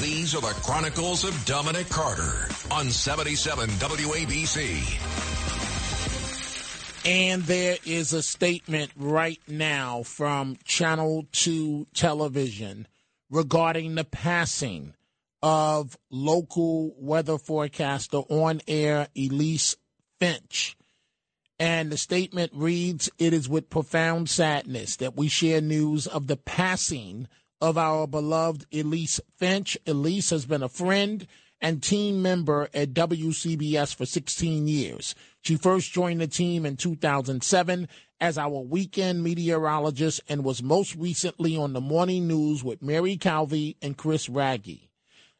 These are the Chronicles of Dominic Carter on 77 WABC. And there is a statement right now from Channel 2 television regarding the passing of local weather forecaster on air Elise Finch. And the statement reads It is with profound sadness that we share news of the passing of our beloved Elise Finch. Elise has been a friend and team member at WCBS for 16 years. She first joined the team in 2007 as our weekend meteorologist and was most recently on the morning news with Mary Calvi and Chris Wragge.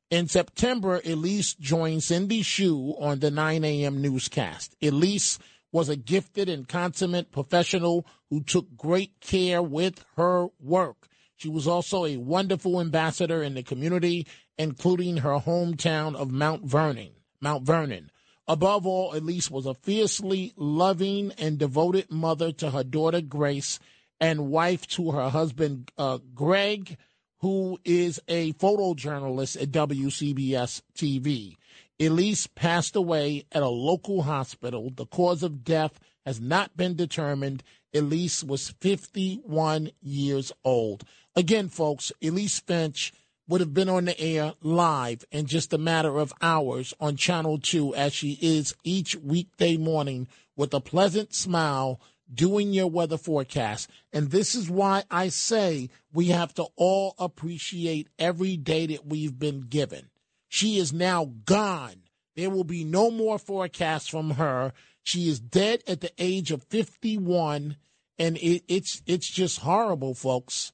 In September, Elise joined Cindy Hsu on the 9 a.m. newscast. Elise was a gifted and consummate professional who took great care with her work. She was also a wonderful ambassador in the community, including her hometown of Mount Vernon. Mount Vernon. Above all, Elise was a fiercely loving and devoted mother to her daughter Grace and wife to her husband uh, Greg, who is a photojournalist at WCBS TV. Elise passed away at a local hospital. The cause of death has not been determined. Elise was 51 years old. Again, folks, Elise Finch would have been on the air live in just a matter of hours on Channel 2 as she is each weekday morning with a pleasant smile doing your weather forecast. And this is why I say we have to all appreciate every day that we've been given. She is now gone. There will be no more forecasts from her. She is dead at the age of 51 and it, it's it's just horrible folks.